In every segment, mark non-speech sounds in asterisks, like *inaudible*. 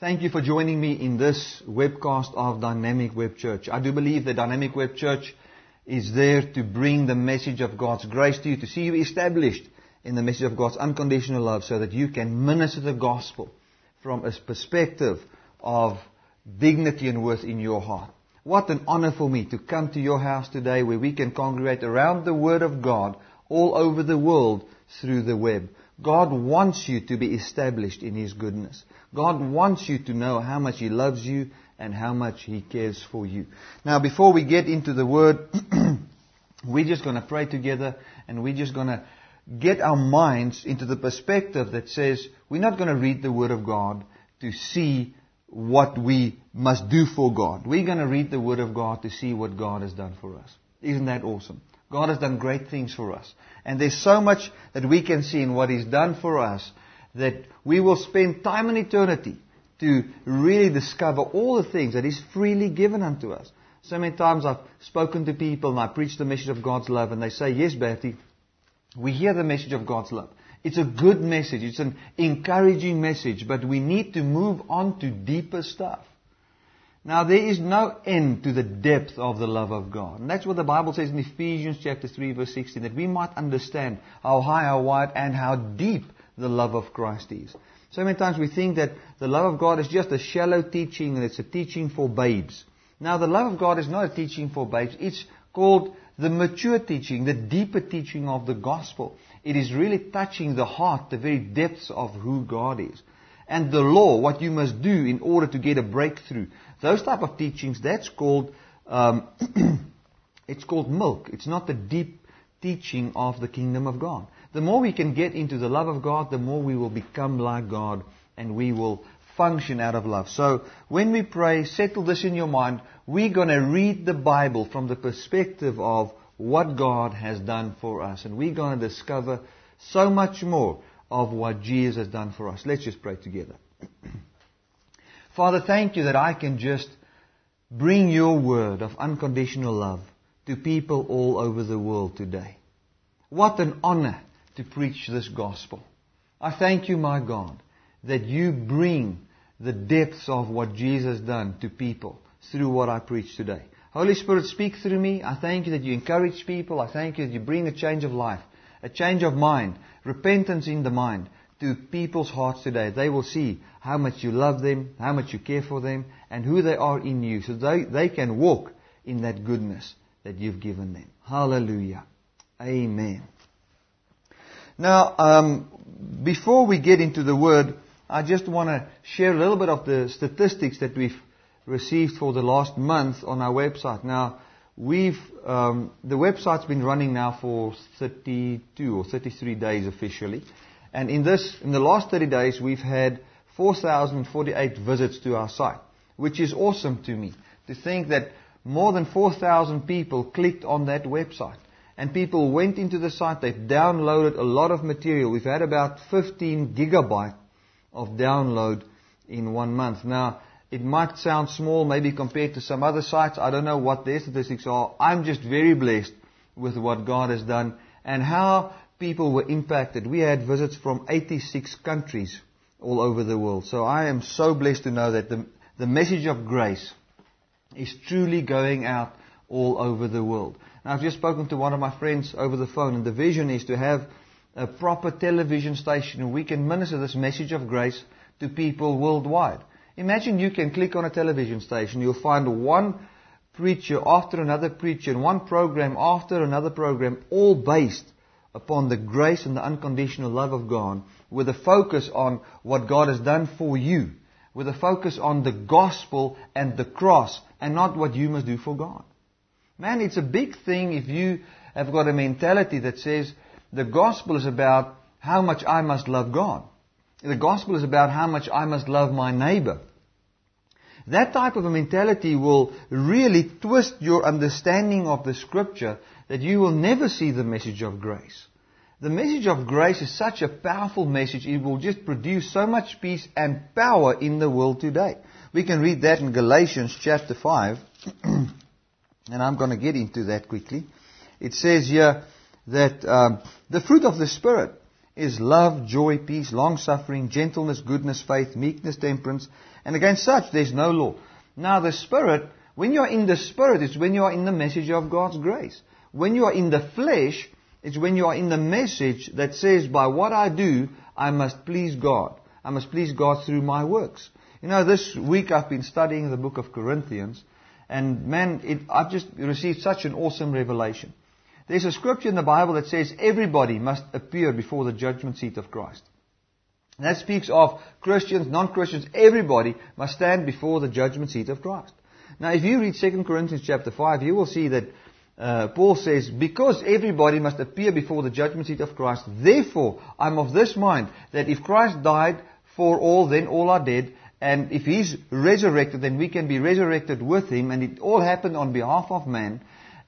Thank you for joining me in this webcast of Dynamic Web Church. I do believe that Dynamic Web Church is there to bring the message of God's grace to you, to see you established in the message of God's unconditional love so that you can minister the gospel from a perspective of dignity and worth in your heart. What an honor for me to come to your house today where we can congregate around the Word of God all over the world through the web. God wants you to be established in His goodness. God wants you to know how much He loves you and how much He cares for you. Now, before we get into the Word, *clears throat* we're just going to pray together and we're just going to get our minds into the perspective that says we're not going to read the Word of God to see what we must do for God. We're going to read the Word of God to see what God has done for us. Isn't that awesome? God has done great things for us. And there's so much that we can see in what He's done for us that we will spend time in eternity to really discover all the things that He's freely given unto us. So many times I've spoken to people and I preach the message of God's love and they say, yes, Bertie, we hear the message of God's love. It's a good message. It's an encouraging message, but we need to move on to deeper stuff. Now, there is no end to the depth of the love of God. And that's what the Bible says in Ephesians chapter 3 verse 16, that we might understand how high, how wide, and how deep the love of Christ is. So many times we think that the love of God is just a shallow teaching and it's a teaching for babes. Now, the love of God is not a teaching for babes. It's called the mature teaching, the deeper teaching of the gospel. It is really touching the heart, the very depths of who God is. And the law, what you must do in order to get a breakthrough. Those type of teachings, that's called, um, *clears throat* it's called milk. It's not the deep teaching of the kingdom of God. The more we can get into the love of God, the more we will become like God and we will function out of love. So when we pray, settle this in your mind. We're going to read the Bible from the perspective of what God has done for us. And we're going to discover so much more of what Jesus has done for us. Let's just pray together. *clears throat* Father, thank you that I can just bring your word of unconditional love to people all over the world today. What an honor to preach this gospel. I thank you, my God, that you bring the depths of what Jesus has done to people through what I preach today. Holy Spirit, speak through me. I thank you that you encourage people. I thank you that you bring a change of life, a change of mind, repentance in the mind to people's hearts today. They will see how much you love them, how much you care for them, and who they are in you so they, they can walk in that goodness that you've given them. Hallelujah. Amen. Now, um, before we get into the word, I just want to share a little bit of the statistics that we've received for the last month on our website. Now, we've um, the website's been running now for 32 or 33 days officially, and in this in the last 30 days we've had 4,048 visits to our site, which is awesome to me to think that more than 4,000 people clicked on that website. And people went into the site, they've downloaded a lot of material. We've had about 15 gigabyte of download in one month. Now, it might sound small maybe compared to some other sites. I don't know what their statistics are. I'm just very blessed with what God has done and how people were impacted. We had visits from 86 countries all over the world. So I am so blessed to know that the, the message of grace is truly going out all over the world. Now I've just spoken to one of my friends over the phone and the vision is to have a proper television station and we can minister this message of grace to people worldwide. Imagine you can click on a television station, you'll find one preacher after another preacher and one program after another program, all based upon the grace and the unconditional love of God, with a focus on what God has done for you, with a focus on the gospel and the cross, and not what you must do for God. Man, it's a big thing if you have got a mentality that says the gospel is about how much I must love God. The gospel is about how much I must love my neighbor. That type of a mentality will really twist your understanding of the scripture that you will never see the message of grace. The message of grace is such a powerful message, it will just produce so much peace and power in the world today. We can read that in Galatians chapter 5, *clears throat* and I'm going to get into that quickly. It says here that um, the fruit of the Spirit is love, joy, peace, long suffering, gentleness, goodness, faith, meekness, temperance, and against such there's no law. Now the Spirit, when you are in the Spirit, it's when you are in the message of God's grace. When you are in the flesh, it's when you are in the message that says, by what I do, I must please God. I must please God through my works. You know, this week I've been studying the book of Corinthians, and man, it, I've just received such an awesome revelation. There's a scripture in the Bible that says everybody must appear before the judgment seat of Christ. And that speaks of Christians, non-Christians, everybody must stand before the judgment seat of Christ. Now if you read 2 Corinthians chapter 5, you will see that uh, Paul says, because everybody must appear before the judgment seat of Christ, therefore I'm of this mind that if Christ died for all, then all are dead, and if he's resurrected, then we can be resurrected with him, and it all happened on behalf of man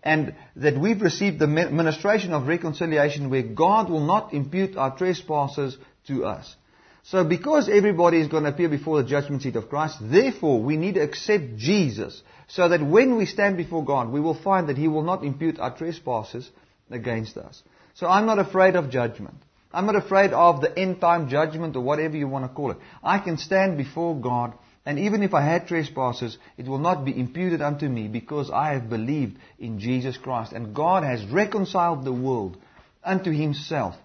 and that we've received the ministration of reconciliation where God will not impute our trespasses to us. So because everybody is going to appear before the judgment seat of Christ, therefore we need to accept Jesus so that when we stand before God, we will find that He will not impute our trespasses against us. So I'm not afraid of judgment. I'm not afraid of the end time judgment or whatever you want to call it. I can stand before God and even if I had trespasses, it will not be imputed unto me because I have believed in Jesus Christ. And God has reconciled the world unto himself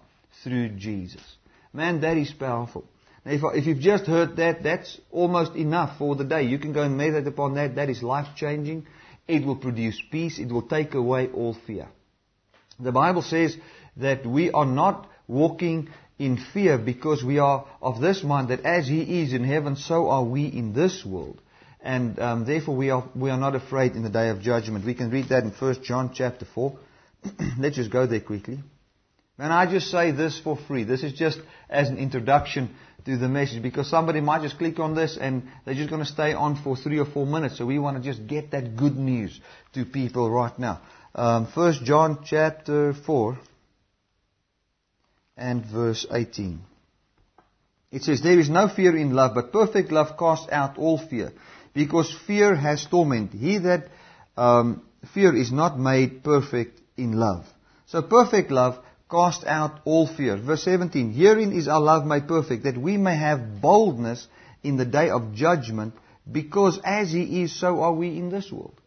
through Jesus. Man, that is powerful. Now, if, if you've just heard that, that's almost enough for the day. You can go and meditate upon that. That is life changing. It will produce peace. It will take away all fear. The Bible says that we are not walking in fear because we are of this mind that as He is in heaven, so are we in this world. And um, therefore we are, we are not afraid in the day of judgment. We can read that in 1 John chapter 4. *clears throat* Let's just go there quickly. And I just say this for free. This is just as an introduction to the message because somebody might just click on this and they're just going to stay on for three or four minutes. So we want to just get that good news to people right now. Um, 1 John chapter 4 and verse 18. It says, There is no fear in love, but perfect love casts out all fear, because fear has torment. He that um, fear is not made perfect in love. So perfect love casts out all fear. Verse 17, Herein is our love made perfect, that we may have boldness in the day of judgment, because as He is, so are we in this world.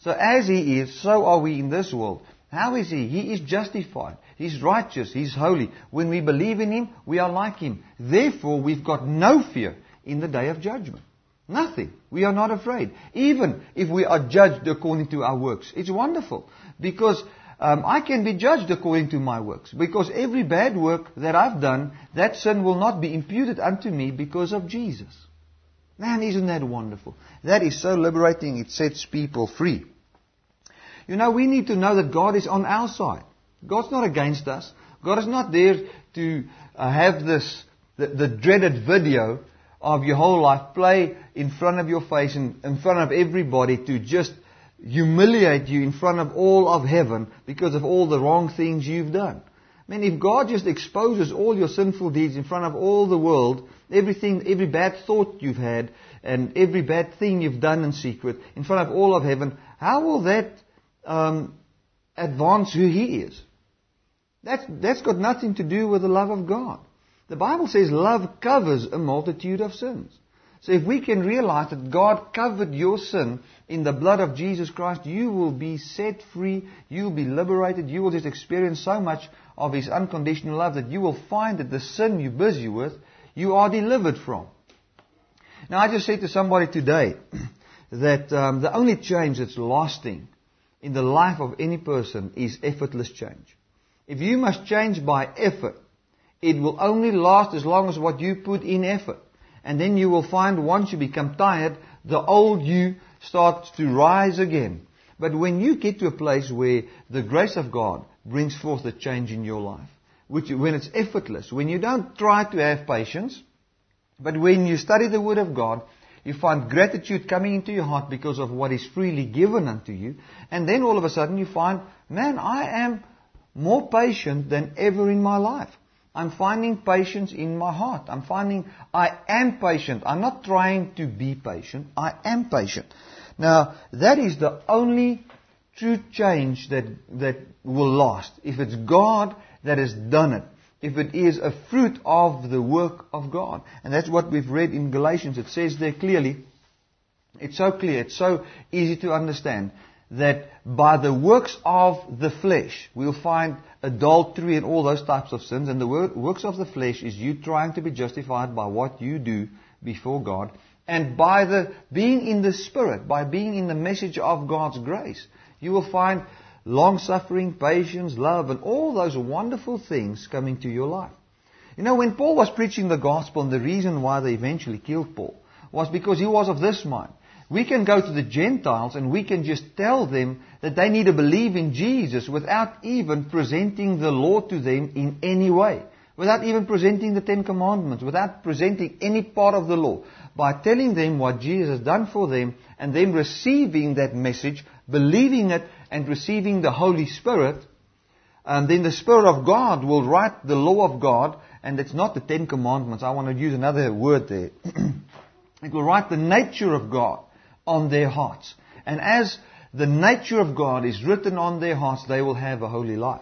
So as He is, so are we in this world. How is he? He is justified. He's righteous. He's holy. When we believe in him, we are like him. Therefore, we've got no fear in the day of judgment. Nothing. We are not afraid. Even if we are judged according to our works. It's wonderful. Because um, I can be judged according to my works. Because every bad work that I've done, that sin will not be imputed unto me because of Jesus. Man, isn't that wonderful? That is so liberating. It sets people free. You know, we need to know that God is on our side. God's not against us. God is not there to uh, have this, the, the, dreaded video of your whole life play in front of your face and in front of everybody to just humiliate you in front of all of heaven because of all the wrong things you've done. I mean, if God just exposes all your sinful deeds in front of all the world, everything, every bad thought you've had, and every bad thing you've done in secret, in front of all of heaven, how will that um, advance who he is. That's, that's got nothing to do with the love of God. The Bible says love covers a multitude of sins. So if we can realize that God covered your sin in the blood of Jesus Christ, you will be set free, you will be liberated, you will just experience so much of His unconditional love that you will find that the sin you're busy with, you are delivered from. Now I just said to somebody today *clears throat* that um, the only change that's lasting in the life of any person is effortless change. If you must change by effort, it will only last as long as what you put in effort. And then you will find once you become tired, the old you starts to rise again. But when you get to a place where the grace of God brings forth a change in your life, which, when it's effortless, when you don't try to have patience, but when you study the Word of God you find gratitude coming into your heart because of what is freely given unto you. And then all of a sudden you find, man, I am more patient than ever in my life. I'm finding patience in my heart. I'm finding I am patient. I'm not trying to be patient. I am patient. Now, that is the only true change that, that will last. If it's God that has done it, if it is a fruit of the work of God. And that's what we've read in Galatians. It says there clearly, it's so clear, it's so easy to understand that by the works of the flesh, we'll find adultery and all those types of sins. And the works of the flesh is you trying to be justified by what you do before God. And by the being in the Spirit, by being in the message of God's grace, you will find long suffering, patience, love, and all those wonderful things coming to your life. You know, when Paul was preaching the gospel, and the reason why they eventually killed Paul was because he was of this mind. We can go to the Gentiles and we can just tell them that they need to believe in Jesus without even presenting the law to them in any way. Without even presenting the Ten Commandments, without presenting any part of the law. By telling them what Jesus has done for them and them receiving that message, believing it and receiving the Holy Spirit, and then the Spirit of God will write the law of God, and it's not the Ten Commandments. I want to use another word there. *clears throat* it will write the nature of God on their hearts. And as the nature of God is written on their hearts, they will have a holy life.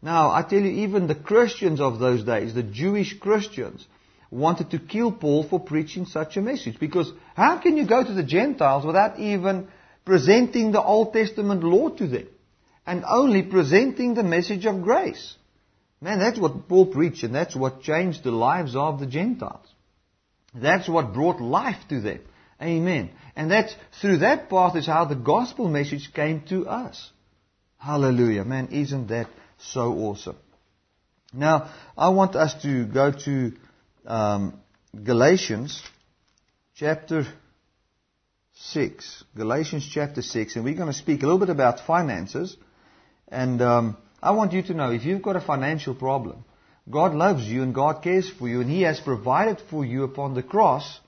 Now, I tell you, even the Christians of those days, the Jewish Christians, wanted to kill Paul for preaching such a message. Because how can you go to the Gentiles without even presenting the Old Testament law to them? And only presenting the message of grace. Man, that's what Paul preached, and that's what changed the lives of the Gentiles. That's what brought life to them. Amen. And that's through that path is how the gospel message came to us. Hallelujah. Man, isn't that so awesome? Now, I want us to go to um, Galatians chapter 6. Galatians chapter 6. And we're going to speak a little bit about finances. And um, I want you to know if you've got a financial problem, God loves you and God cares for you and He has provided for you upon the cross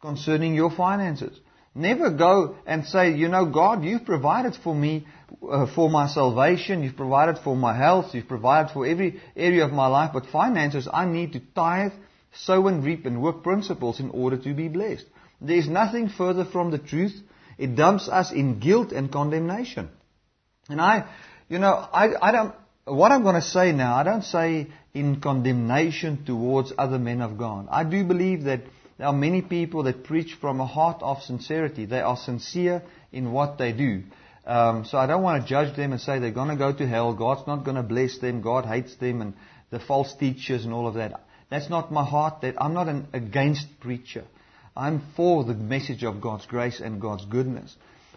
concerning your finances. Never go and say, you know, God, you've provided for me uh, for my salvation, you've provided for my health, you've provided for every area of my life, but finances, I need to tithe, sow and reap and work principles in order to be blessed. There is nothing further from the truth. It dumps us in guilt and condemnation. And I, you know, I, I don't, what I'm going to say now, I don't say in condemnation towards other men of God. I do believe that there are many people that preach from a heart of sincerity. They are sincere in what they do. Um, so I don't want to judge them and say they're going to go to hell. God's not going to bless them. God hates them and the false teachers and all of that. That's not my heart. That I'm not an against preacher. I'm for the message of God's grace and God's goodness.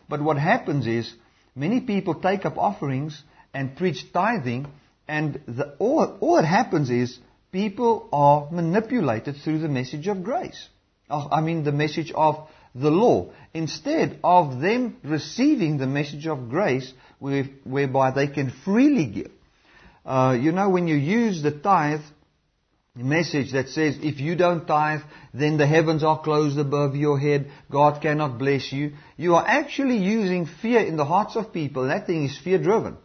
But what happens is many people take up offerings and preach tithing, and the, all, all that happens is people are manipulated through the message of grace. I mean, the message of the law. Instead of them receiving the message of grace, whereby they can freely give. Uh, you know, when you use the tithe message that says, if you don't tithe, then the heavens are closed above your head, God cannot bless you, you are actually using fear in the hearts of people. That thing is fear driven.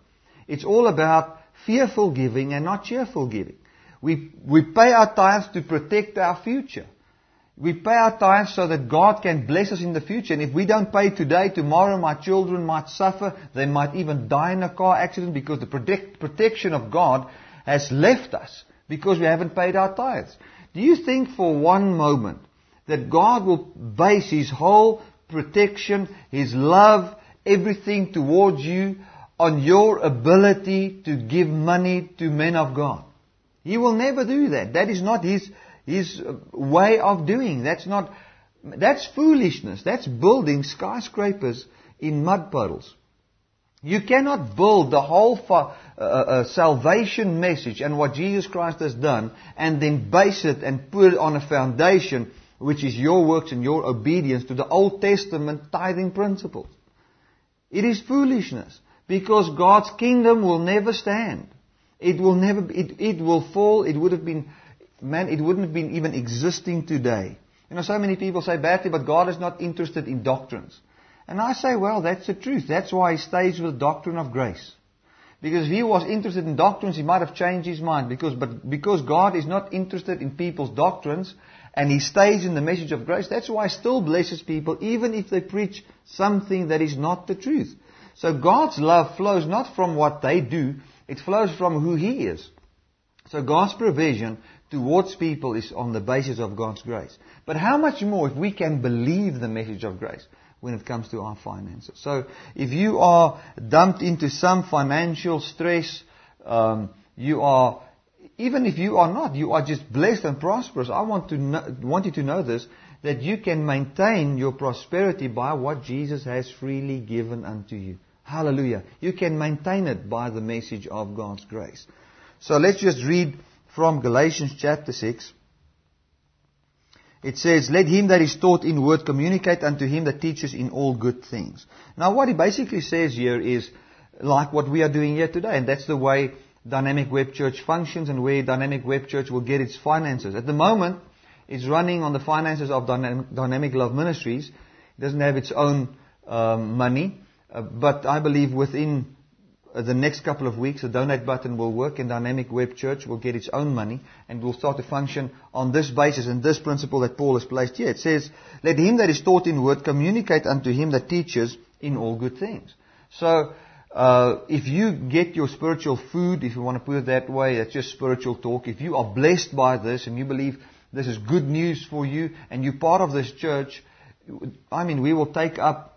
It's all about fearful giving and not cheerful giving. We, we pay our tithes to protect our future. We pay our tithes so that God can bless us in the future. And if we don't pay today, tomorrow my children might suffer. They might even die in a car accident because the protect, protection of God has left us because we haven't paid our tithes. Do you think for one moment that God will base His whole protection, His love, everything towards you on your ability to give money to men of God? He will never do that. That is not his, his way of doing. That's not, that's foolishness. That's building skyscrapers in mud puddles. You cannot build the whole fa- uh, uh, salvation message and what Jesus Christ has done and then base it and put it on a foundation which is your works and your obedience to the Old Testament tithing principles. It is foolishness because God's kingdom will never stand. It will never, it, it will fall. It would have been, man, it wouldn't have been even existing today. You know, so many people say badly, but God is not interested in doctrines. And I say, well, that's the truth. That's why he stays with the doctrine of grace. Because if he was interested in doctrines, he might have changed his mind. Because, but because God is not interested in people's doctrines, and he stays in the message of grace, that's why he still blesses people, even if they preach something that is not the truth. So God's love flows not from what they do, it flows from who He is. So God's provision towards people is on the basis of God's grace. But how much more if we can believe the message of grace when it comes to our finances? So if you are dumped into some financial stress, um, you are, even if you are not, you are just blessed and prosperous. I want to know, want you to know this, that you can maintain your prosperity by what Jesus has freely given unto you. Hallelujah. You can maintain it by the message of God's grace. So let's just read from Galatians chapter 6. It says, Let him that is taught in word communicate unto him that teaches in all good things. Now what he basically says here is like what we are doing here today, and that's the way Dynamic Web Church functions and where Dynamic Web Church will get its finances. At the moment, it's running on the finances of Dynamic Love Ministries. It doesn't have its own um, money, uh, but I believe within uh, the next couple of weeks, the donate button will work and Dynamic Web Church will get its own money and will start to function on this basis and this principle that Paul has placed here. It says, let him that is taught in word communicate unto him that teaches in all good things. So, uh, if you get your spiritual food, if you want to put it that way, that's just spiritual talk. If you are blessed by this and you believe this is good news for you and you're part of this church, I mean, we will take up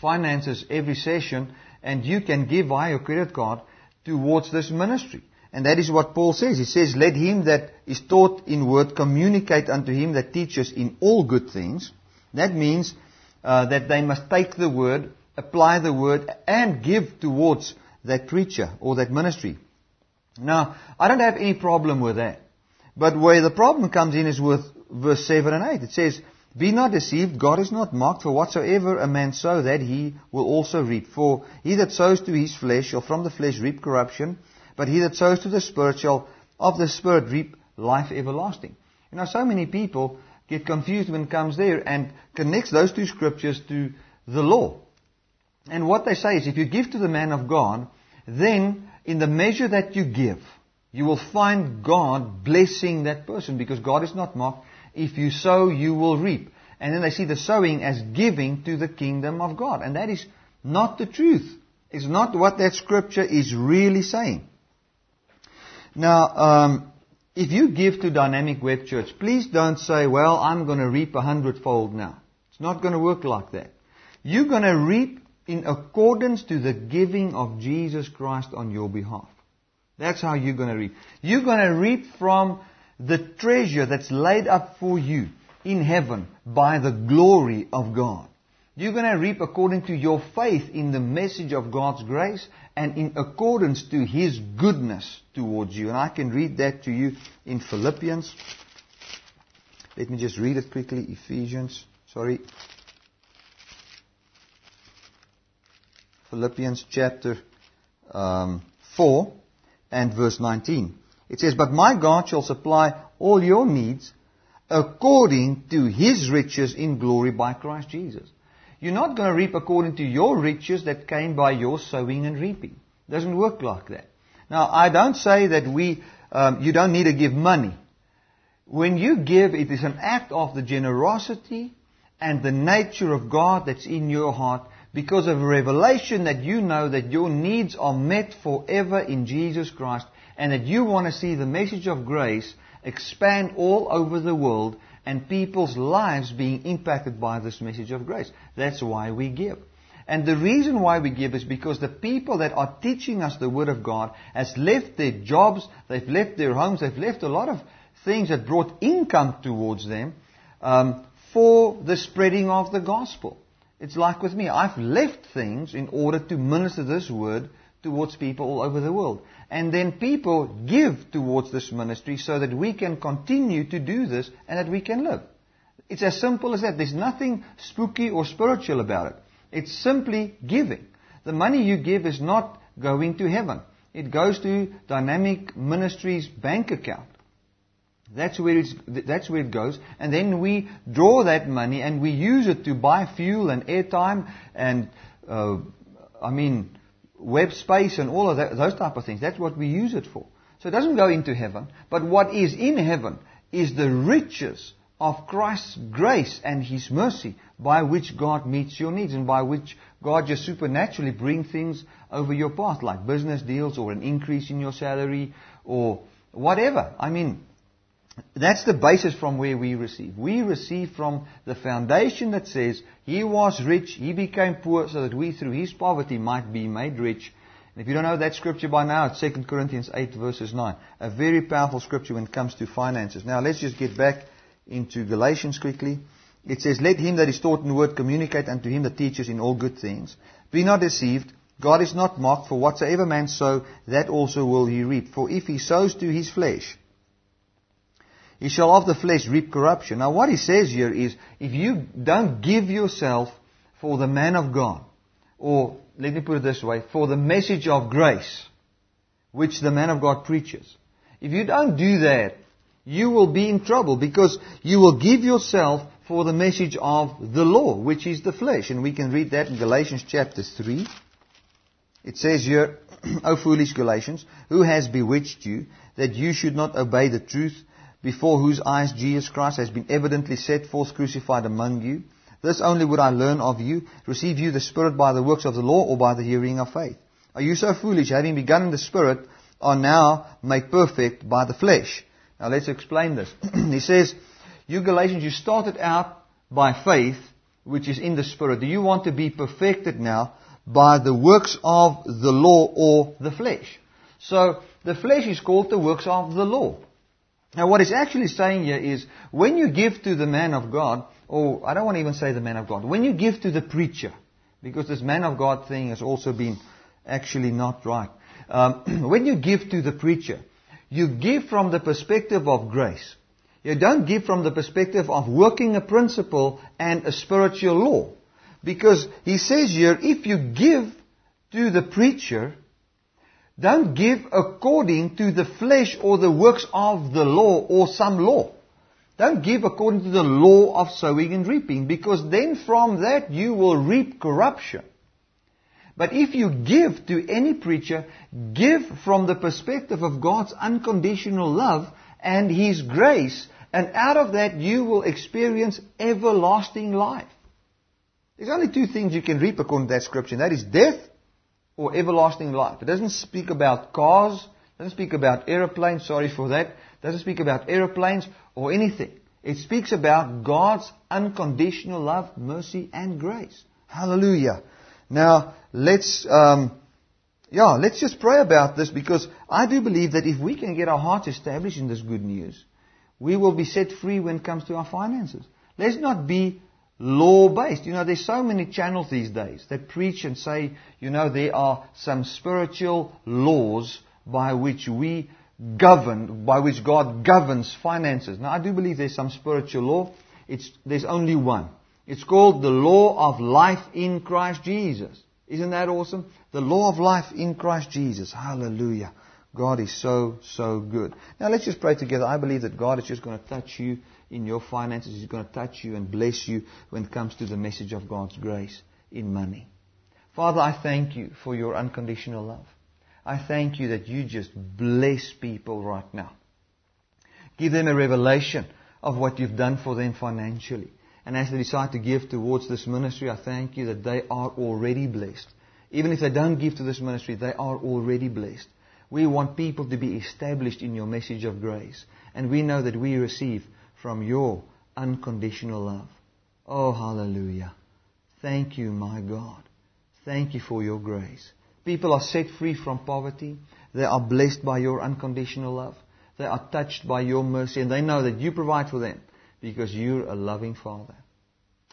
finances every session and you can give via your credit card towards this ministry. And that is what Paul says. He says, let him that is taught in word communicate unto him that teaches in all good things. That means uh, that they must take the word, apply the word, and give towards that preacher or that ministry. Now, I don't have any problem with that. But where the problem comes in is with verse 7 and 8. It says, be not deceived, God is not mocked, for whatsoever a man sow, that he will also reap. For he that sows to his flesh shall from the flesh reap corruption, but he that sows to the Spirit shall of the Spirit reap life everlasting. You know, so many people get confused when it comes there and connects those two scriptures to the law. And what they say is, if you give to the man of God, then in the measure that you give, you will find God blessing that person because God is not mocked. If you sow, you will reap. And then they see the sowing as giving to the kingdom of God. And that is not the truth. It's not what that scripture is really saying. Now, um, if you give to Dynamic Web Church, please don't say, well, I'm going to reap a hundredfold now. It's not going to work like that. You're going to reap in accordance to the giving of Jesus Christ on your behalf. That's how you're going to reap. You're going to reap from the treasure that's laid up for you in heaven by the glory of God. You're going to reap according to your faith in the message of God's grace and in accordance to His goodness towards you. And I can read that to you in Philippians. Let me just read it quickly. Ephesians, sorry. Philippians chapter um, 4 and verse 19. It says, But my God shall supply all your needs according to his riches in glory by Christ Jesus. You're not going to reap according to your riches that came by your sowing and reaping. It doesn't work like that. Now, I don't say that we, um, you don't need to give money. When you give, it is an act of the generosity and the nature of God that's in your heart because of a revelation that you know that your needs are met forever in Jesus Christ and that you want to see the message of grace expand all over the world and people's lives being impacted by this message of grace. That's why we give. And the reason why we give is because the people that are teaching us the Word of God has left their jobs, they've left their homes, they've left a lot of things that brought income towards them um, for the spreading of the gospel. It's like with me. I've left things in order to minister this Word towards people all over the world. And then people give towards this ministry so that we can continue to do this and that we can live. It's as simple as that. There's nothing spooky or spiritual about it. It's simply giving. The money you give is not going to heaven. It goes to Dynamic Ministries bank account. That's where, that's where it goes. And then we draw that money and we use it to buy fuel and airtime and, uh, I mean, web space and all of that, those type of things. That's what we use it for. So it doesn't go into heaven. But what is in heaven is the riches of Christ's grace and His mercy by which God meets your needs and by which God just supernaturally brings things over your path like business deals or an increase in your salary or whatever. I mean, that's the basis from where we receive. We receive from the foundation that says, He was rich, He became poor, so that we through His poverty might be made rich. And if you don't know that scripture by now, it's 2 Corinthians 8 verses 9. A very powerful scripture when it comes to finances. Now let's just get back into Galatians quickly. It says, Let him that is taught in the word communicate unto him that teaches in all good things. Be not deceived. God is not mocked, for whatsoever man sow, that also will he reap. For if he sows to his flesh, he shall of the flesh reap corruption. Now what he says here is, if you don't give yourself for the man of God, or let me put it this way, for the message of grace, which the man of God preaches, if you don't do that, you will be in trouble because you will give yourself for the message of the law, which is the flesh. And we can read that in Galatians chapter 3. It says here, *clears throat* O foolish Galatians, who has bewitched you that you should not obey the truth, before whose eyes Jesus Christ has been evidently set forth crucified among you? This only would I learn of you. Receive you the Spirit by the works of the law or by the hearing of faith? Are you so foolish, having begun in the Spirit, are now made perfect by the flesh? Now let's explain this. *clears throat* he says, you Galatians, you started out by faith, which is in the Spirit. Do you want to be perfected now by the works of the law or the flesh? So, the flesh is called the works of the law. Now what he's actually saying here is, when you give to the man of God, or I don't want to even say the man of God, when you give to the preacher, because this man of God thing has also been actually not right. Um, *clears throat* when you give to the preacher, you give from the perspective of grace. You don't give from the perspective of working a principle and a spiritual law. Because he says here, if you give to the preacher, don't give according to the flesh or the works of the law or some law. Don't give according to the law of sowing and reaping, because then from that you will reap corruption. But if you give to any preacher, give from the perspective of God's unconditional love and His grace, and out of that you will experience everlasting life. There's only two things you can reap according to that scripture, that is death or everlasting life. It doesn't speak about cars, doesn't speak about aeroplanes, sorry for that. Doesn't speak about aeroplanes or anything. It speaks about God's unconditional love, mercy, and grace. Hallelujah. Now, let's, um, yeah, let's just pray about this because I do believe that if we can get our hearts established in this good news, we will be set free when it comes to our finances. Let's not be law based. You know, there's so many channels these days that preach and say, you know, there are some spiritual laws by which we govern, by which God governs finances. Now, I do believe there's some spiritual law. It's, there's only one. It's called the law of life in Christ Jesus. Isn't that awesome? The law of life in Christ Jesus. Hallelujah. God is so, so good. Now let's just pray together. I believe that God is just going to touch you in your finances. He's going to touch you and bless you when it comes to the message of God's grace in money. Father, I thank you for your unconditional love. I thank you that you just bless people right now. Give them a revelation of what you've done for them financially. And as they decide to give towards this ministry, I thank you that they are already blessed. Even if they don't give to this ministry, they are already blessed. We want people to be established in your message of grace. And we know that we receive from your unconditional love. Oh, hallelujah. Thank you, my God. Thank you for your grace. People are set free from poverty. They are blessed by your unconditional love. They are touched by your mercy and they know that you provide for them because you're a loving Father.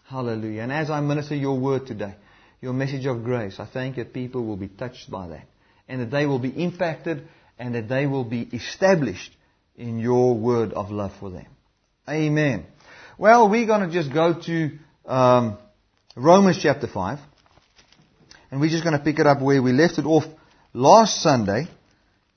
Hallelujah. And as I minister your word today, your message of grace, I thank that people will be touched by that and that they will be impacted and that they will be established in your word of love for them. Amen. Well, we're going to just go to um, Romans chapter 5. And we're just going to pick it up where we left it off last Sunday.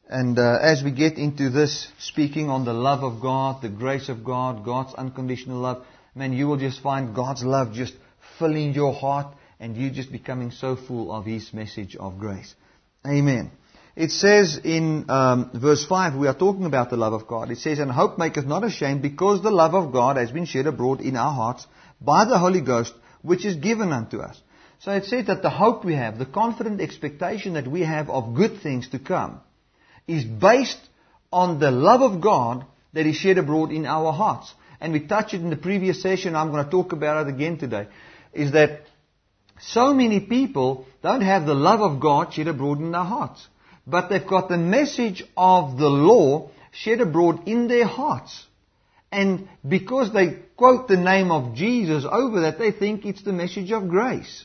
And uh, as we get into this, speaking on the love of God, the grace of God, God's unconditional love, man, you will just find God's love just filling your heart and you just becoming so full of His message of grace. Amen. It says in um, verse 5, we are talking about the love of God. It says, And hope maketh not ashamed, because the love of God has been shed abroad in our hearts by the Holy Ghost, which is given unto us. So it says that the hope we have, the confident expectation that we have of good things to come, is based on the love of God that is shed abroad in our hearts. And we touched it in the previous session, I'm going to talk about it again today, is that so many people don't have the love of God shed abroad in their hearts. But they've got the message of the law shed abroad in their hearts. And because they quote the name of Jesus over that, they think it's the message of grace.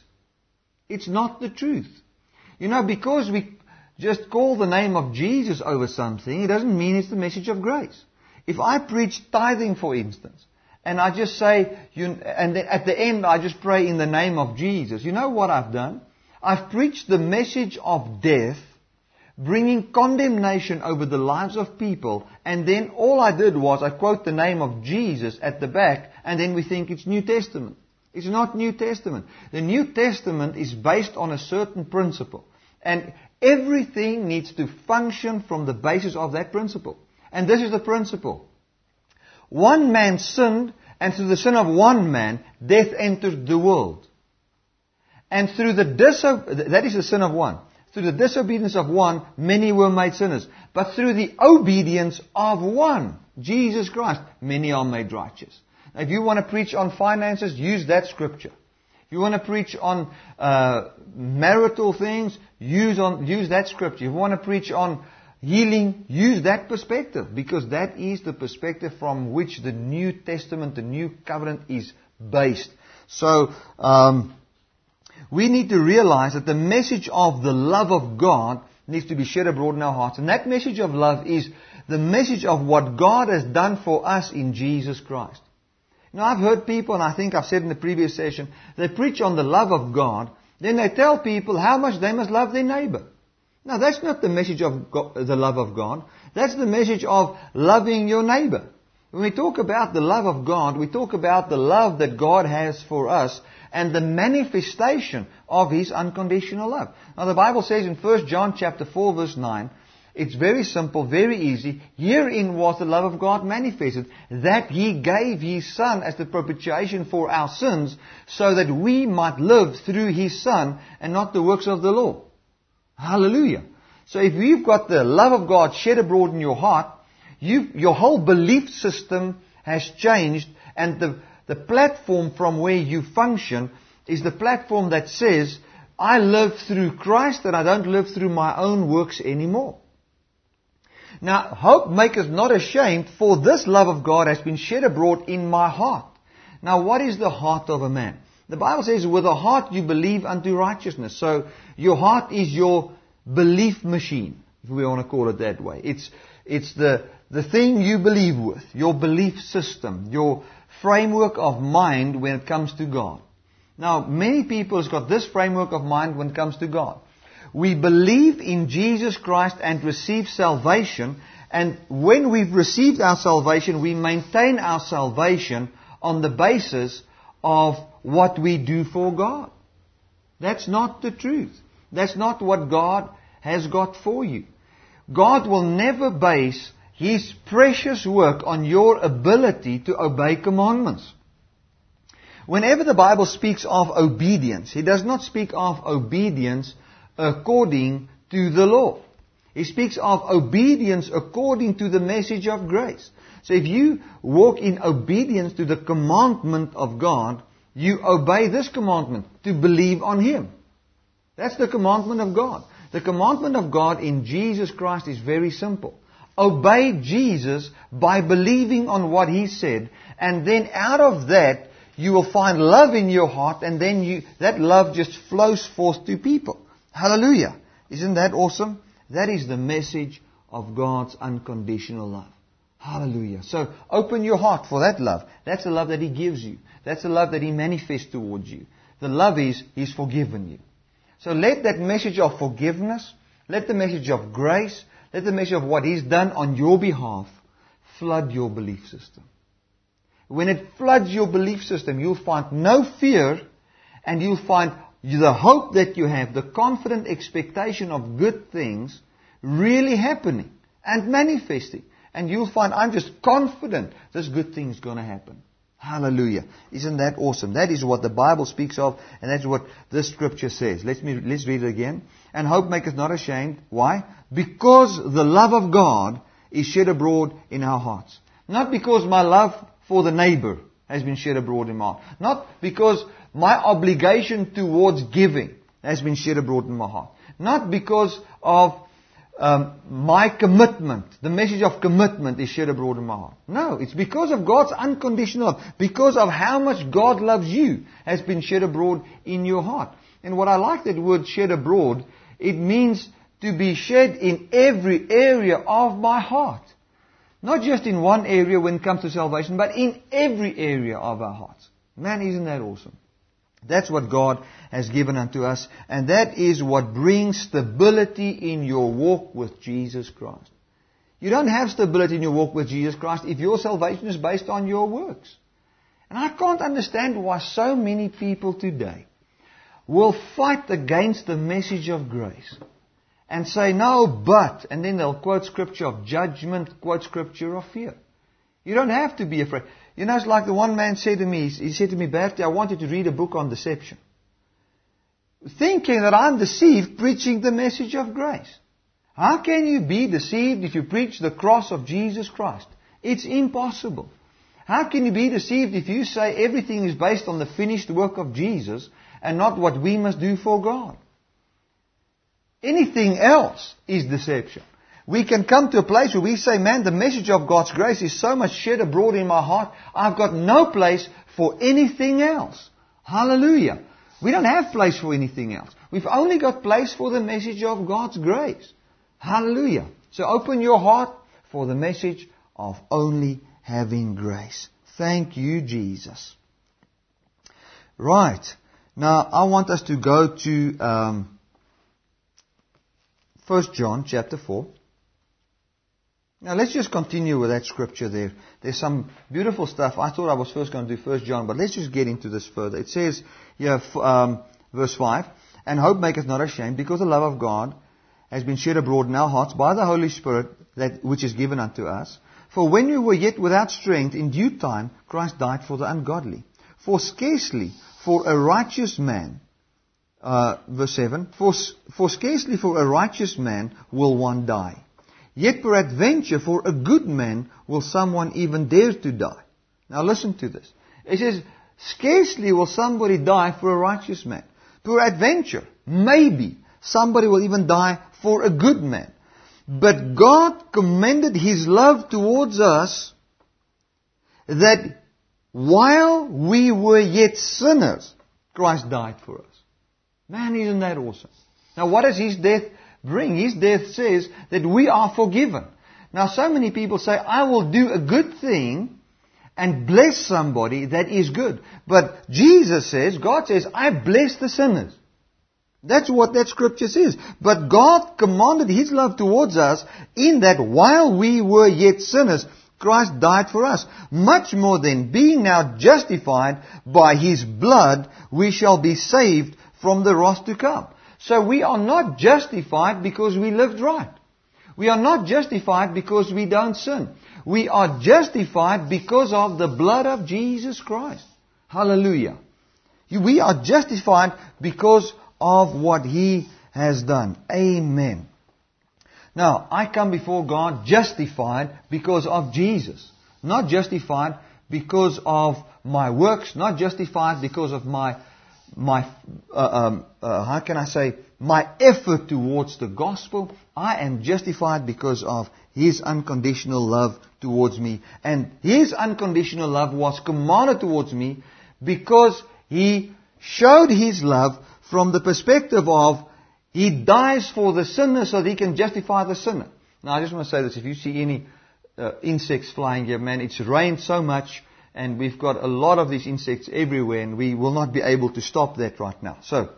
It's not the truth. You know, because we just call the name of Jesus over something, it doesn't mean it's the message of grace. If I preach tithing, for instance, and I just say, you, and at the end I just pray in the name of Jesus, you know what I've done? I've preached the message of death, bringing condemnation over the lives of people, and then all I did was I quote the name of Jesus at the back, and then we think it's New Testament. It's not New Testament. The New Testament is based on a certain principle. And everything needs to function from the basis of that principle. And this is the principle. One man sinned, and through the sin of one man, death entered the world. And through the diso- that is the sin of one. Through the disobedience of one, many were made sinners. But through the obedience of one, Jesus Christ, many are made righteous. Now, if you want to preach on finances, use that scripture. If you want to preach on uh, marital things, use on use that scripture. If you want to preach on healing, use that perspective because that is the perspective from which the New Testament, the New Covenant is based. So, um, we need to realize that the message of the love of God needs to be shed abroad in our hearts. And that message of love is the message of what God has done for us in Jesus Christ. Now I've heard people, and I think I've said in the previous session, they preach on the love of God, then they tell people how much they must love their neighbor. Now that's not the message of God, the love of God. That's the message of loving your neighbor. When we talk about the love of God, we talk about the love that God has for us and the manifestation of His unconditional love. Now the Bible says in 1 John chapter 4 verse 9, it's very simple, very easy. Herein was the love of God manifested, that He gave His Son as the propitiation for our sins, so that we might live through His Son and not the works of the law. Hallelujah. So if you've got the love of God shed abroad in your heart, your whole belief system has changed and the, the platform from where you function is the platform that says, I live through Christ and I don't live through my own works anymore. Now, hope maketh not ashamed, for this love of God has been shed abroad in my heart. Now, what is the heart of a man? The Bible says, with a heart you believe unto righteousness. So, your heart is your belief machine, if we want to call it that way. It's, it's the, the thing you believe with, your belief system, your framework of mind when it comes to God. Now, many people have got this framework of mind when it comes to God. We believe in Jesus Christ and receive salvation, and when we've received our salvation, we maintain our salvation on the basis of what we do for God. That's not the truth. That's not what God has got for you. God will never base His precious work on your ability to obey commandments. Whenever the Bible speaks of obedience, He does not speak of obedience according to the law. He speaks of obedience according to the message of grace. So if you walk in obedience to the commandment of God, you obey this commandment to believe on Him. That's the commandment of God. The commandment of God in Jesus Christ is very simple. Obey Jesus by believing on what He said, and then out of that, you will find love in your heart, and then you, that love just flows forth to people. Hallelujah. Isn't that awesome? That is the message of God's unconditional love. Hallelujah. So open your heart for that love. That's the love that He gives you. That's the love that He manifests towards you. The love is He's forgiven you. So let that message of forgiveness, let the message of grace, let the measure of what He's done on your behalf flood your belief system. When it floods your belief system, you'll find no fear and you'll find the hope that you have, the confident expectation of good things really happening and manifesting. And you'll find I'm just confident this good thing is going to happen. Hallelujah. Isn't that awesome? That is what the Bible speaks of, and that's what this scripture says. Let's, me, let's read it again. And hope maketh not ashamed. Why? Because the love of God is shed abroad in our hearts. Not because my love for the neighbor has been shed abroad in my heart. Not because my obligation towards giving has been shed abroad in my heart. Not because of um, my commitment, the message of commitment is shed abroad in my heart. No, it's because of God's unconditional love, because of how much God loves you has been shed abroad in your heart. And what I like that word shed abroad, it means to be shed in every area of my heart. Not just in one area when it comes to salvation, but in every area of our hearts. Man, isn't that awesome? That's what God has given unto us, and that is what brings stability in your walk with Jesus Christ. You don't have stability in your walk with Jesus Christ if your salvation is based on your works. And I can't understand why so many people today will fight against the message of grace and say, no, but, and then they'll quote scripture of judgment, quote scripture of fear. You don't have to be afraid. You know, it's like the one man said to me, he said to me, Bertie, I want you to read a book on deception. Thinking that I'm deceived preaching the message of grace. How can you be deceived if you preach the cross of Jesus Christ? It's impossible. How can you be deceived if you say everything is based on the finished work of Jesus and not what we must do for God? Anything else is deception. We can come to a place where we say, man, the message of God's grace is so much shed abroad in my heart, I've got no place for anything else. Hallelujah. We don't have place for anything else. We've only got place for the message of God's grace. Hallelujah. So open your heart for the message of only having grace. Thank you, Jesus. Right. Now, I want us to go to um, 1 John chapter 4. Now let's just continue with that scripture there. There's some beautiful stuff. I thought I was first going to do First John, but let's just get into this further. It says here, um, verse 5, And hope maketh not ashamed, because the love of God has been shed abroad in our hearts by the Holy Spirit that, which is given unto us. For when we were yet without strength, in due time Christ died for the ungodly. For scarcely for a righteous man, uh, verse 7, for, for scarcely for a righteous man will one die. Yet peradventure for a good man will someone even dare to die. Now listen to this. It says, scarcely will somebody die for a righteous man. Peradventure, maybe, somebody will even die for a good man. But God commended His love towards us that while we were yet sinners, Christ died for us. Man, isn't that awesome? Now what does His death bring. His death says that we are forgiven. Now so many people say, I will do a good thing and bless somebody that is good. But Jesus says, God says, I bless the sinners. That's what that scripture says. But God commanded His love towards us in that while we were yet sinners, Christ died for us. Much more than being now justified by His blood, we shall be saved from the wrath to come. So we are not justified because we lived right. We are not justified because we don't sin. We are justified because of the blood of Jesus Christ. Hallelujah. We are justified because of what He has done. Amen. Now, I come before God justified because of Jesus. Not justified because of my works, not justified because of my my, uh, um, uh, how can I say, my effort towards the gospel. I am justified because of His unconditional love towards me. And His unconditional love was commanded towards me because He showed His love from the perspective of He dies for the sinner so that He can justify the sinner. Now I just want to say this. If you see any uh, insects flying here, man, it's rained so much and we've got a lot of these insects everywhere, and we will not be able to stop that right now. So,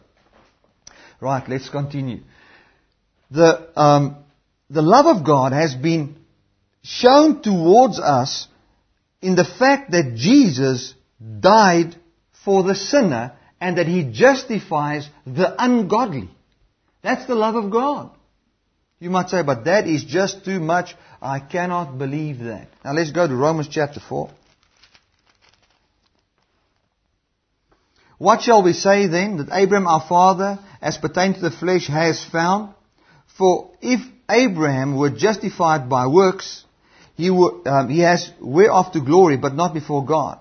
right, let's continue. The, um, the love of God has been shown towards us in the fact that Jesus died for the sinner and that he justifies the ungodly. That's the love of God. You might say, but that is just too much. I cannot believe that. Now let's go to Romans chapter 4. What shall we say then that Abraham our father, as pertained to the flesh, has found? For if Abraham were justified by works, he, um, he has whereof to glory, but not before God.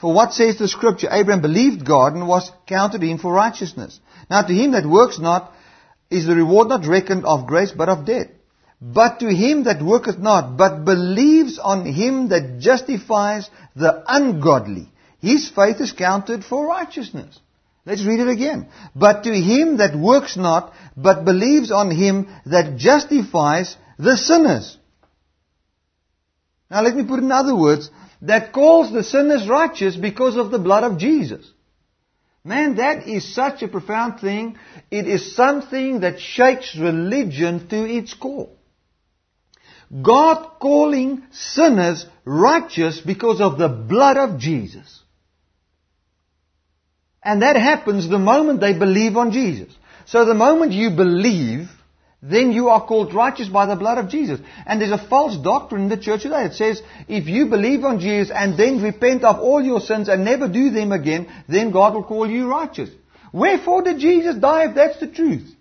For what says the scripture? Abraham believed God and was counted him for righteousness. Now to him that works not is the reward not reckoned of grace, but of debt. But to him that worketh not, but believes on him that justifies the ungodly, his faith is counted for righteousness. Let's read it again. But to him that works not, but believes on him that justifies the sinners. Now let me put in other words, that calls the sinners righteous because of the blood of Jesus. Man, that is such a profound thing. It is something that shakes religion to its core. God calling sinners righteous because of the blood of Jesus. And that happens the moment they believe on Jesus. So the moment you believe, then you are called righteous by the blood of Jesus. And there's a false doctrine in the church today. It says, if you believe on Jesus and then repent of all your sins and never do them again, then God will call you righteous. Wherefore did Jesus die if that's the truth?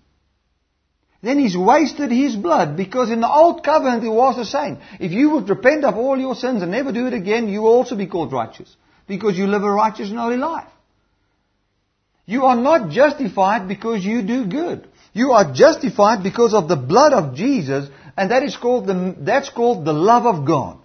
Then he's wasted his blood because in the old covenant it was the same. If you would repent of all your sins and never do it again, you will also be called righteous because you live a righteous and holy life. You are not justified because you do good. You are justified because of the blood of Jesus, and that is called the, that's called the love of God.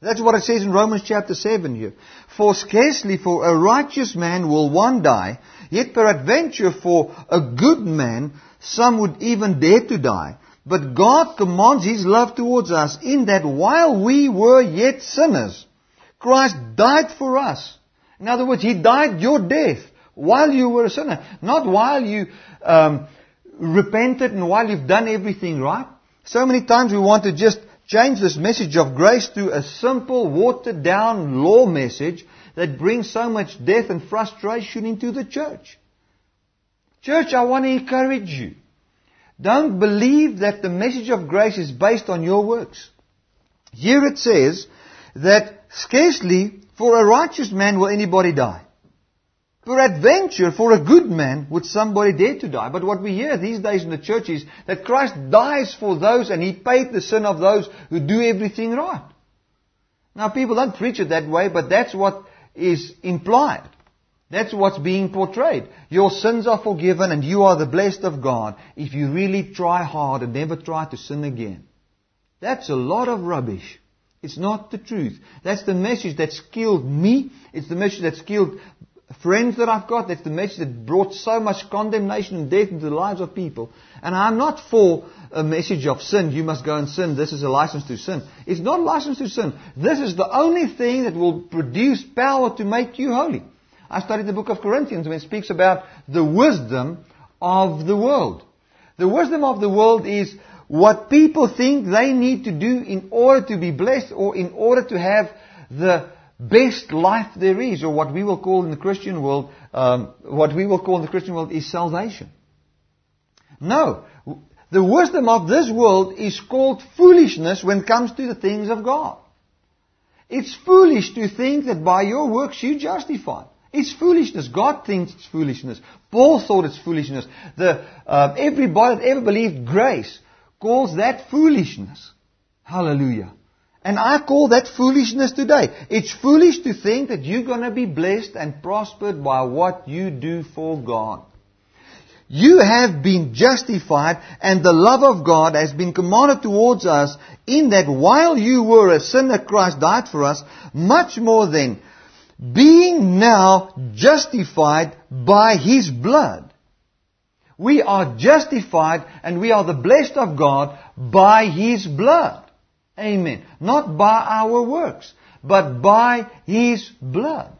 That's what it says in Romans chapter 7 here. For scarcely for a righteous man will one die, yet peradventure for a good man some would even dare to die. But God commands His love towards us in that while we were yet sinners, Christ died for us. In other words, He died your death while you were a sinner. Not while you um, repented and while you've done everything right. So many times we want to just change this message of grace to a simple, watered down law message that brings so much death and frustration into the church. Church, I want to encourage you. Don't believe that the message of grace is based on your works. Here it says that scarcely for a righteous man will anybody die. Peradventure, for a good man, would somebody dare to die. But what we hear these days in the church is that Christ dies for those and He paid the sin of those who do everything right. Now people don't preach it that way, but that's what is implied. That's what's being portrayed. Your sins are forgiven and you are the blessed of God if you really try hard and never try to sin again. That's a lot of rubbish. It's not the truth. That's the message that's killed me. It's the message that's killed friends that I've got, that's the message that brought so much condemnation and death into the lives of people. And I'm not for a message of sin. You must go and sin. This is a license to sin. It's not a license to sin. This is the only thing that will produce power to make you holy. I studied the book of Corinthians when it speaks about the wisdom of the world. The wisdom of the world is what people think they need to do in order to be blessed or in order to have the best life there is, or what we will call in the Christian world, um, what we will call in the Christian world is salvation. No. The wisdom of this world is called foolishness when it comes to the things of God. It's foolish to think that by your works you justify. It's foolishness. God thinks it's foolishness. Paul thought it's foolishness. The, uh, everybody that ever believed grace calls that foolishness. Hallelujah. And I call that foolishness today. It's foolish to think that you're going to be blessed and prospered by what you do for God. You have been justified and the love of God has been commanded towards us in that while you were a sinner, Christ died for us, much more than being now justified by His blood. We are justified and we are the blessed of God by His blood. Amen. Not by our works, but by His blood.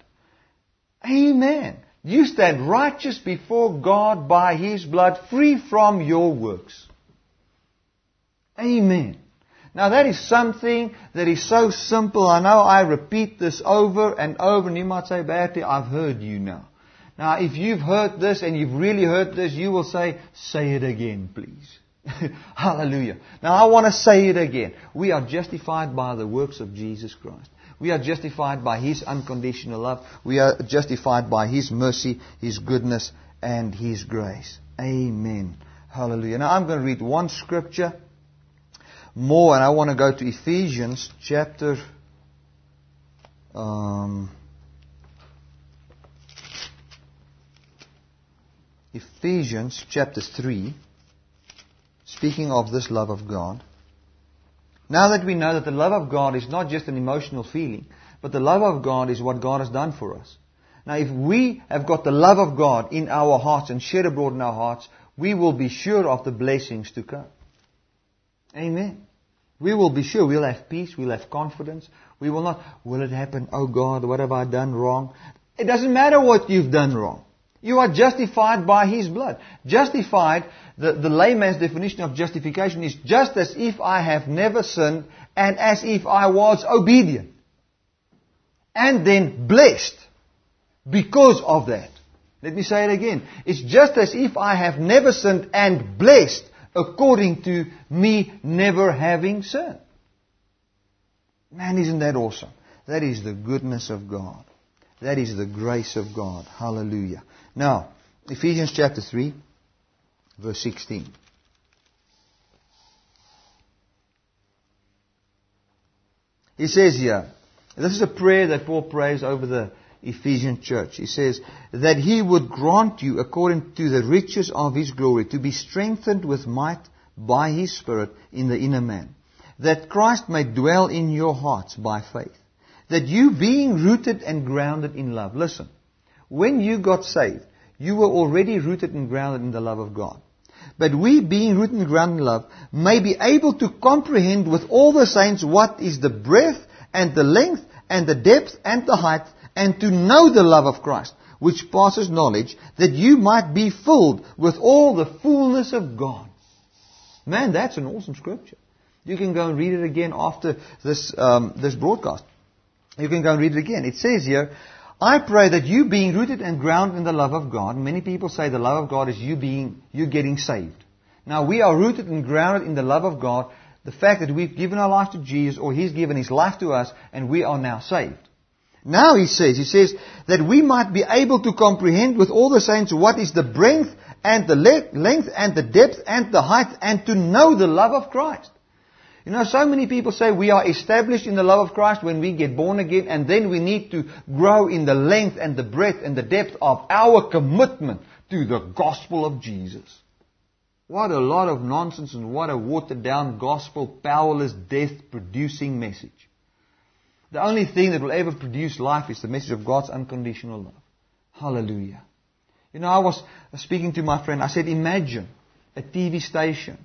Amen. You stand righteous before God by His blood, free from your works. Amen. Now that is something that is so simple. I know I repeat this over and over, and you might say, Bertie, I've heard you now. Now, if you've heard this and you've really heard this, you will say, say it again, please. *laughs* Hallelujah. Now I want to say it again. We are justified by the works of Jesus Christ. We are justified by His unconditional love. We are justified by His mercy, His goodness, and His grace. Amen. Hallelujah. Now I'm going to read one scripture. more, and I want to go to Ephesians chapter. Um, Ephesians chapter 3, speaking of this love of God. Now that we know that the love of God is not just an emotional feeling, but the love of God is what God has done for us. Now if we have got the love of God in our hearts and shed abroad in our hearts, we will be sure of the blessings to come. Amen. We will be sure we'll have peace, we'll have confidence. We will not, will it happen? Oh God, what have I done wrong? It doesn't matter what you've done wrong. You are justified by His blood. Justified, the, the layman's definition of justification is just as if I have never sinned and as if I was obedient. And then blessed because of that. Let me say it again. It's just as if I have never sinned and blessed according to me never having sinned. Man, isn't that awesome? That is the goodness of God. That is the grace of God. Hallelujah. Now, Ephesians chapter 3, verse 16. He says here, this is a prayer that Paul prays over the Ephesian church. He says, that he would grant you, according to the riches of his glory, to be strengthened with might by his Spirit in the inner man, that Christ may dwell in your hearts by faith, that you being rooted and grounded in love. Listen, when you got saved, you were already rooted and grounded in the love of God. But we, being rooted and grounded in love, may be able to comprehend with all the saints what is the breadth and the length and the depth and the height, and to know the love of Christ, which passes knowledge, that you might be filled with all the fullness of God. Man, that's an awesome scripture. You can go and read it again after this, um, this broadcast. You can go and read it again. It says here, I pray that you being rooted and grounded in the love of God, many people say the love of God is you being, you getting saved. Now we are rooted and grounded in the love of God, the fact that we've given our life to Jesus or He's given His life to us and we are now saved. Now he says, he says that we might be able to comprehend with all the saints what is the breadth and the length and the depth and the height and to know the love of Christ. You know, so many people say we are established in the love of Christ when we get born again, and then we need to grow in the length and the breadth and the depth of our commitment to the gospel of Jesus. What a lot of nonsense and what a watered down gospel, powerless, death producing message. The only thing that will ever produce life is the message of God's unconditional love. Hallelujah. You know, I was speaking to my friend, I said, imagine a TV station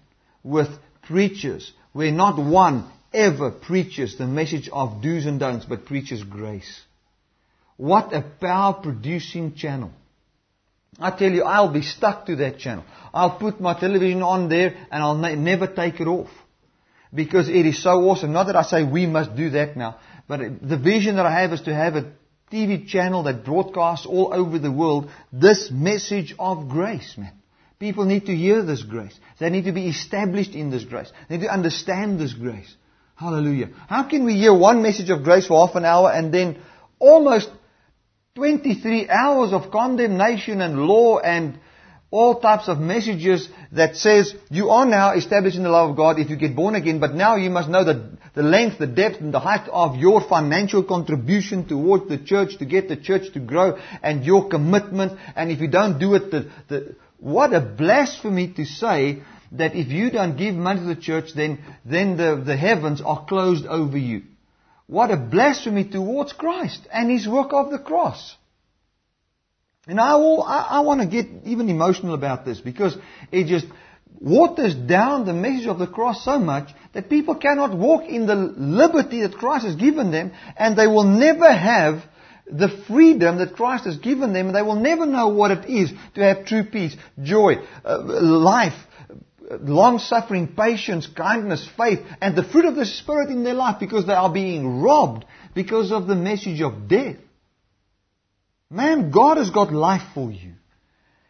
with preachers where not one ever preaches the message of do's and don'ts, but preaches grace. What a power producing channel. I tell you, I'll be stuck to that channel. I'll put my television on there and I'll ne- never take it off. Because it is so awesome. Not that I say we must do that now, but the vision that I have is to have a TV channel that broadcasts all over the world this message of grace, man. People need to hear this grace. They need to be established in this grace. They need to understand this grace. Hallelujah. How can we hear one message of grace for half an hour and then almost 23 hours of condemnation and law and all types of messages that says you are now established in the love of God if you get born again, but now you must know the, the length, the depth, and the height of your financial contribution towards the church to get the church to grow and your commitment. And if you don't do it, the, the, what a blasphemy to say that if you don't give money to the church, then, then the, the heavens are closed over you. What a blasphemy towards Christ and His work of the cross. And I, will, I, I want to get even emotional about this because it just waters down the message of the cross so much that people cannot walk in the liberty that Christ has given them and they will never have the freedom that Christ has given them and they will never know what it is to have true peace, joy, uh, life, long suffering, patience, kindness, faith, and the fruit of the Spirit in their life because they are being robbed because of the message of death. Man, God has got life for you.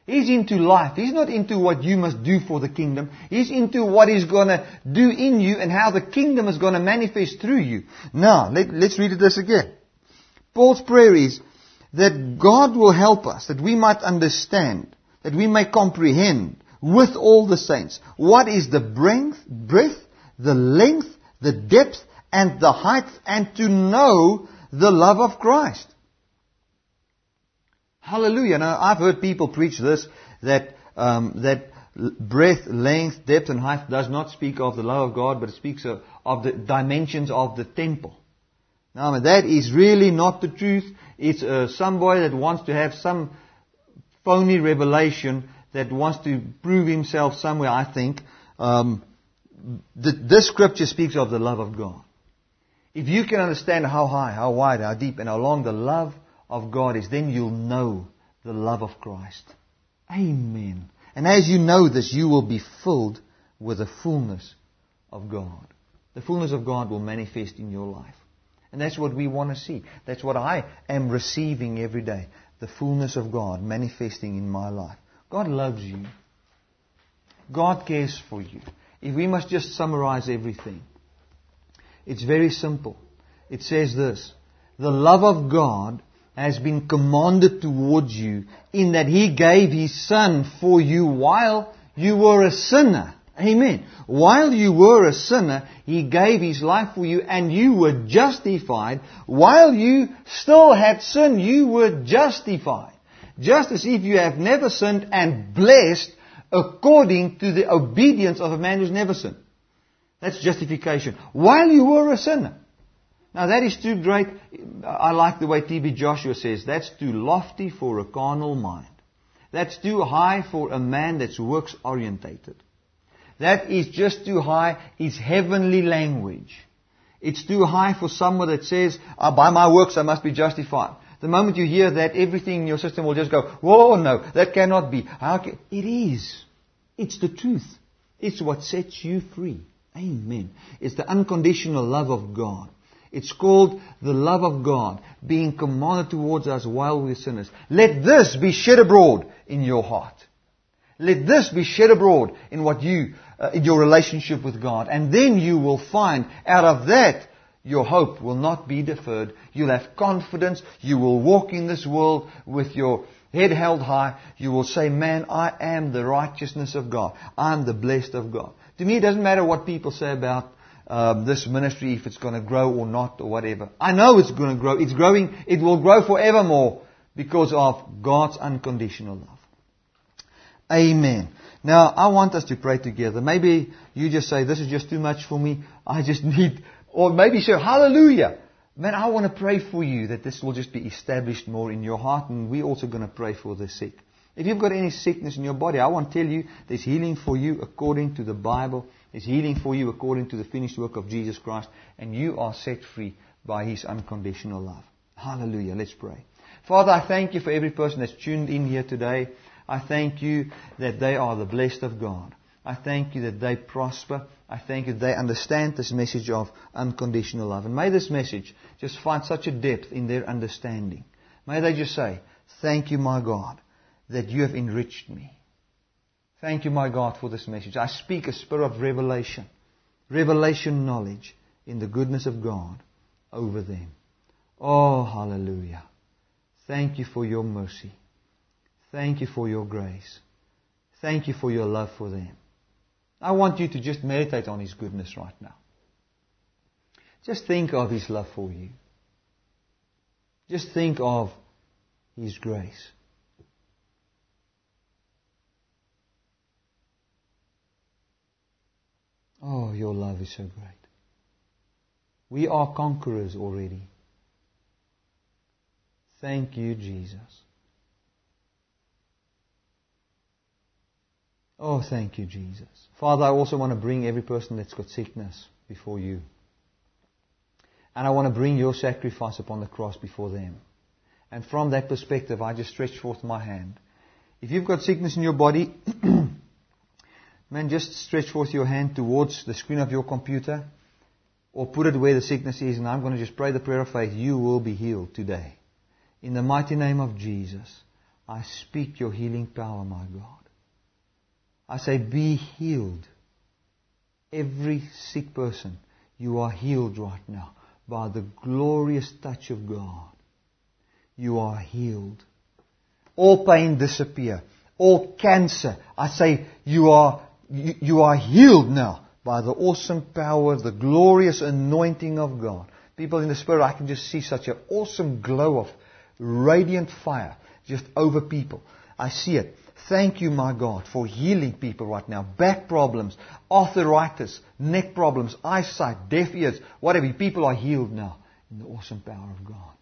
He's into life. He's not into what you must do for the kingdom. He's into what He's going to do in you and how the kingdom is going to manifest through you. Now, let, us read this again. Paul's prayer is that God will help us, that we might understand, that we may comprehend with all the saints what is the breadth, breadth, the length, the depth, and the height, and to know the love of Christ. Hallelujah. Now, I've heard people preach this, that, um, that breadth, length, depth, and height does not speak of the love of God, but it speaks of, of the dimensions of the temple. Now, that is really not the truth. It's uh, somebody that wants to have some phony revelation that wants to prove himself somewhere, I think. Um, this scripture speaks of the love of God. If you can understand how high, how wide, how deep, and how long the love of God is, then you'll know the love of Christ. Amen. And as you know this, you will be filled with the fullness of God. The fullness of God will manifest in your life. And that's what we want to see. That's what I am receiving every day. The fullness of God manifesting in my life. God loves you. God cares for you. If we must just summarize everything, it's very simple. It says this The love of God has been commanded towards you in that He gave His Son for you while you were a sinner. Amen. While you were a sinner, He gave His life for you and you were justified. While you still had sin, you were justified. Just as if you have never sinned and blessed according to the obedience of a man who's never sinned. That's justification. While you were a sinner. Now that is too great. I like the way T.B. Joshua says, that's too lofty for a carnal mind. That's too high for a man that's works orientated. That is just too high. It's heavenly language. It's too high for someone that says, oh, by my works I must be justified. The moment you hear that, everything in your system will just go, whoa, oh, no, that cannot be. Can... It is. It's the truth. It's what sets you free. Amen. It's the unconditional love of God. It's called the love of God being commanded towards us while we're sinners. Let this be shed abroad in your heart. Let this be shed abroad in what you, uh, your relationship with God. And then you will find out of that your hope will not be deferred. You'll have confidence. You will walk in this world with your head held high. You will say, man, I am the righteousness of God. I'm the blessed of God. To me, it doesn't matter what people say about um, this ministry, if it's going to grow or not or whatever. I know it's going to grow. It's growing. It will grow forevermore because of God's unconditional love. Amen. Now, I want us to pray together. Maybe you just say, this is just too much for me. I just *laughs* need, or maybe say, hallelujah. Man, I want to pray for you that this will just be established more in your heart and we're also going to pray for the sick. If you've got any sickness in your body, I want to tell you there's healing for you according to the Bible. There's healing for you according to the finished work of Jesus Christ. And you are set free by His unconditional love. Hallelujah. Let's pray. Father, I thank you for every person that's tuned in here today. I thank you that they are the blessed of God. I thank you that they prosper. I thank you that they understand this message of unconditional love. And may this message just find such a depth in their understanding. May they just say, Thank you, my God that you have enriched me. Thank you, my God, for this message. I speak a spirit of revelation, revelation knowledge in the goodness of God over them. Oh, hallelujah. Thank you for your mercy. Thank you for your grace. Thank you for your love for them. I want you to just meditate on His goodness right now. Just think of His love for you. Just think of His grace. Oh, your love is so great. We are conquerors already. Thank you, Jesus. Oh, thank you, Jesus. Father, I also want to bring every person that's got sickness before you. And I want to bring your sacrifice upon the cross before them. And from that perspective, I just stretch forth my hand. If you've got sickness in your body, *clears throat* Man, just stretch forth your hand towards the screen of your computer or put it where the sickness is, and I'm going to just pray the prayer of faith. You will be healed today. In the mighty name of Jesus, I speak your healing power, my God. I say, be healed. Every sick person, you are healed right now by the glorious touch of God. You are healed. All pain disappear. All cancer, I say, you are you, you are healed now by the awesome power, the glorious anointing of God. People in the Spirit, I can just see such an awesome glow of radiant fire just over people. I see it. Thank you, my God, for healing people right now. Back problems, arthritis, neck problems, eyesight, deaf ears, whatever. People are healed now in the awesome power of God.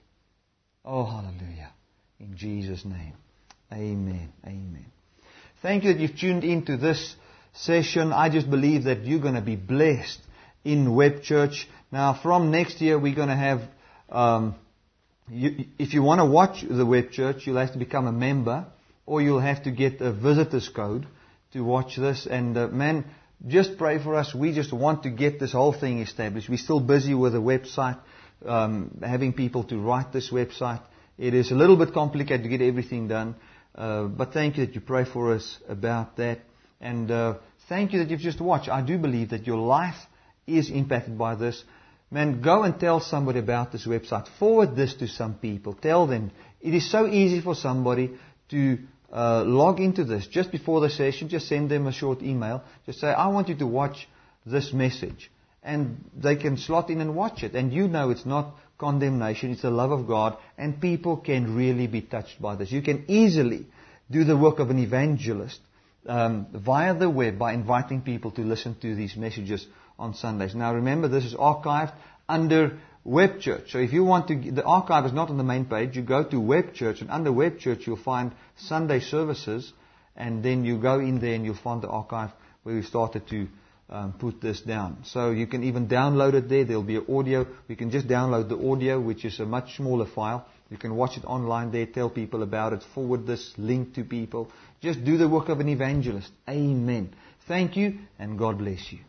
Oh, hallelujah. In Jesus' name. Amen. Amen. Thank you that you've tuned into this session. I just believe that you're going to be blessed in Web Church. Now, from next year, we're going to have, um, you, if you want to watch the Web Church, you'll have to become a member or you'll have to get a visitor's code to watch this. And uh, man, just pray for us. We just want to get this whole thing established. We're still busy with a website, um, having people to write this website. It is a little bit complicated to get everything done. Uh, but thank you that you pray for us about that. And uh, thank you that you've just watched. I do believe that your life is impacted by this. Man, go and tell somebody about this website. Forward this to some people. Tell them. It is so easy for somebody to uh, log into this just before the session, just send them a short email. Just say, I want you to watch this message. And they can slot in and watch it. And you know it's not condemnation, it's the love of God. And people can really be touched by this. You can easily do the work of an evangelist um, via the web by inviting people to listen to these messages on Sundays. Now remember, this is archived under Web Church. So if you want to, the archive is not on the main page. You go to Web Church, and under Web Church you'll find Sunday services, and then you go in there and you'll find the archive where we started to um, put this down. So you can even download it there. There'll be an audio. We can just download the audio, which is a much smaller file. You can watch it online there, tell people about it, forward this link to people. Just do the work of an evangelist. Amen. Thank you, and God bless you.